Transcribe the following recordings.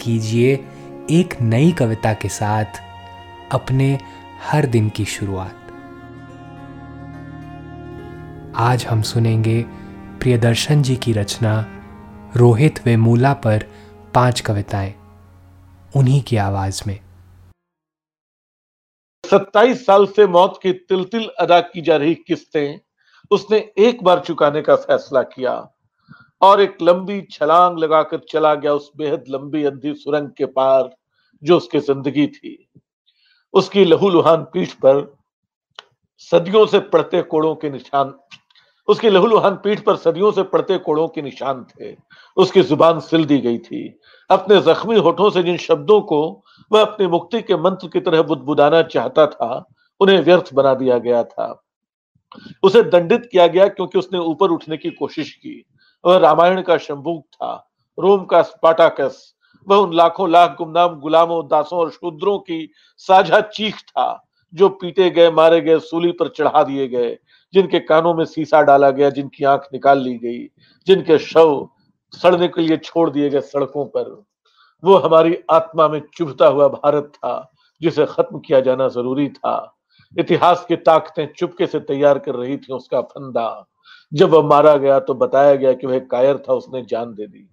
कीजिए एक नई कविता के साथ अपने हर दिन की शुरुआत। आज हम सुनेंगे प्रियदर्शन जी की रचना रोहित वे मूला पर पाँच कविताएँ, उन्हीं की आवाज़ में। सत्ताईस साल से मौत की तिल तिल अदा की जा रही किस्तें, उसने एक बार चुकाने का फैसला किया। और एक लंबी छलांग लगाकर चला गया उस बेहद लंबी अंधी सुरंग के पार जो उसकी ज़िंदगी थी। उसकी लहूलुहान पीठ पर सदियों से पड़ते कोड़ों के निशान, उसकी लहूलुहान पीठ पर सदियों से पड़ते कोड़ों के निशान थे। उसकी ज़ुबान सिल दी गई थी। अपने जख्मी होठों से जिन शब्दों को वह अपनी मुक्ति के मंत्र की तरह बुदबुदाना चाहता था, उन्हें व्यर्थ बना दिया गया था। उसे दंडित किया गया क्योंकि उसने ऊपर उठने की कोशिश की। वह रामायण का शंभुक था, रोम का स्पाटाकस, वह उन लाखों लाख गुमनाम गुलामों, दासों और शूद्रों की साझा चीख था, जो पीटे गए, मारे गए, सूली पर चढ़ा दिए गए, जिनके कानों में सीसा डाला गया, जिनकी आँख निकाल ली गई, जिनके शव सड़ने के लिए छोड़ दिए गए सड़कों पर। वो हमारी आत्मा में चुभता हुआ भारत था, जिसे खत्म किया जाना ज़रूरी था। इतिहास की ताकतें चुपके से तैयार कर रही थी, उसका फंदा। जब वह मारा गया तो बताया गया कि वह कायर था, उसने जान दे दी।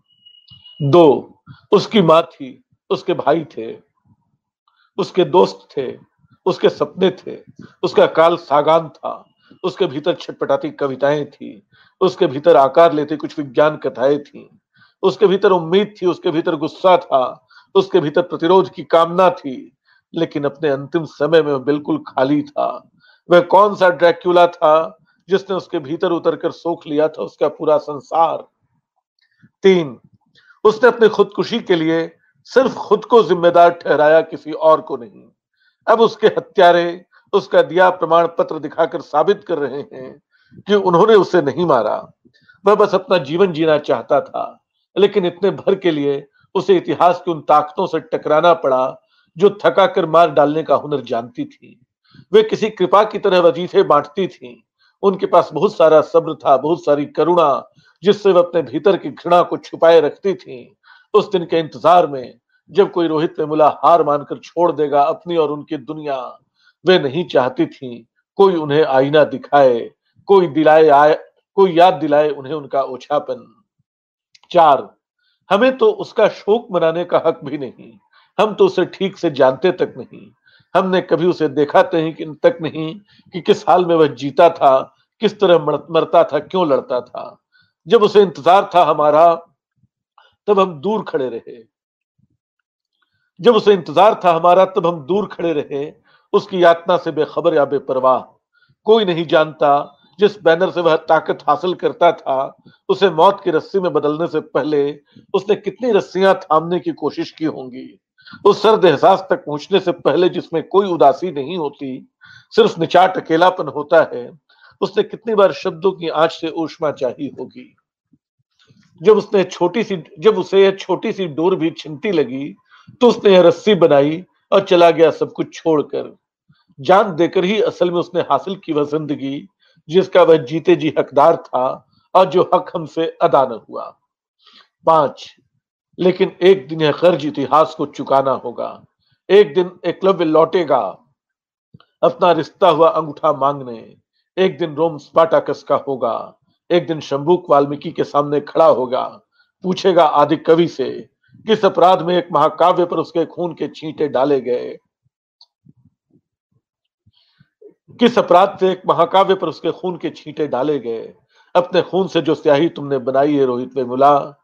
दो, उसकी माँ थी, उसके भाई थे, उसके दोस्त थे, उसके सपने थे, उसका काल सागान था, उसके भीतर छटपटाती कविताएँ थी, उसके भीतर आकार लेते कुछ विज्ञान कथाएँ थी, उसके भीतर उम्मीद थी, उसके भीतर गुस्सा था, उसके भीतर प्रतिरोध की कामना थी, लेकिन अपने अंतिम समय में बिल्कुल खाली था। वह कौन सा ड्रैक्यूला था? जिसने उसके भीतर उतरकर सोख लिया था, उसका पूरा संसार। तीन, उसने अपनी खुदकुशी के लिए सिर्फ़ खुद को जिम्मेदार ठहराया किसी और को नहीं। अब उसके हत्यारे, उसका दिया प्रमाण पत्र दिखाकर साबित कर रहे हैं कि उन्होंने उसे नहीं मारा। वह बस अपना जीवन जीना चाहता था, लेकिन इतने भर के लिए उसे इतिहास की उन ताकतों से टकराना पड़ा, जो थका कर मार डालने का हुनर जानती थी। वे किसी कृपा की तरह वजीफे बांटती थी। उनके पास बहुत सारा सब्र था, बहुत सारी करुणा, जिससे वह अपने भीतर की घृणा को छुपाए रखती थी। उस दिन के इंतज़ार में जब कोई रोहित मुला हार मानकर छोड़ देगा अपनी और उनकी दुनिया, वे नहीं चाहती थी। कोई उन्हें आईना दिखाए, कोई दिलाए आए, कोई याद दिलाए उन्हें उनका ओछापन। चार, हमें तो उसका शोक मनाने का हक भी नहीं। हम तो उसे ठीक से जानते तक नहीं। हमने कभी उसे देखा तक नहीं कि किस हाल में वह जीता था, किस तरह मरता था, क्यों लड़ता था। जब उसे इंतज़ार था हमारा, तब हम दूर खड़े रहे। जब उसे इंतज़ार था हमारा, तब हम दूर खड़े रहे। उसकी यातना से बेखबर या बेपरवाह। कोई नहीं जानता जिस बैनर से वह ताकत हासिल करता था, उसे मौत की रस्सी में बदलने से पहले उसने कितनी रस्सियाँ थामने की कोशिश की होंगी। उस सर्द एहसास तक पहुँचने से पहले जिसमें कोई उदासी नहीं होती, सिर्फ़ निचाट अकेलापन होता है, उसने कितनी बार शब्दों की आँच से ऊष्मा चाहिए होगी। जब उसने छोटी सी, जब उसे यह छोटी सी डोर भी छिनती लगी तो उसने यह रस्सी बनाई और चला गया सब कुछ छोड़कर। जान देकर ही असल में उसने हासिल की वह ज़िंदगी, जिसका वह जीते जी हकदार था और जो हक हमसे अदा न हुआ। पाँच लेकिन एक दिन यह कर्ज इतिहास को चुकाना होगा। एक दिन एकलव्य लौटेगा। अपना रिश्ता हुआ अंगूठा मांगने। एक दिन रोम स्पाटाकस का होगा। एक दिन शंभुक वाल्मीकि के सामने खड़ा होगा। पूछेगा आदि कवि से, किस अपराध में एक महाकाव्य पर उसके खून के छींटे डाले गए? किस अपराध से एक महाकाव्य पर उसके खून के छींटे डाले गए? अपने खून से जो स्याही तुमने बनाई है, रोहित मुला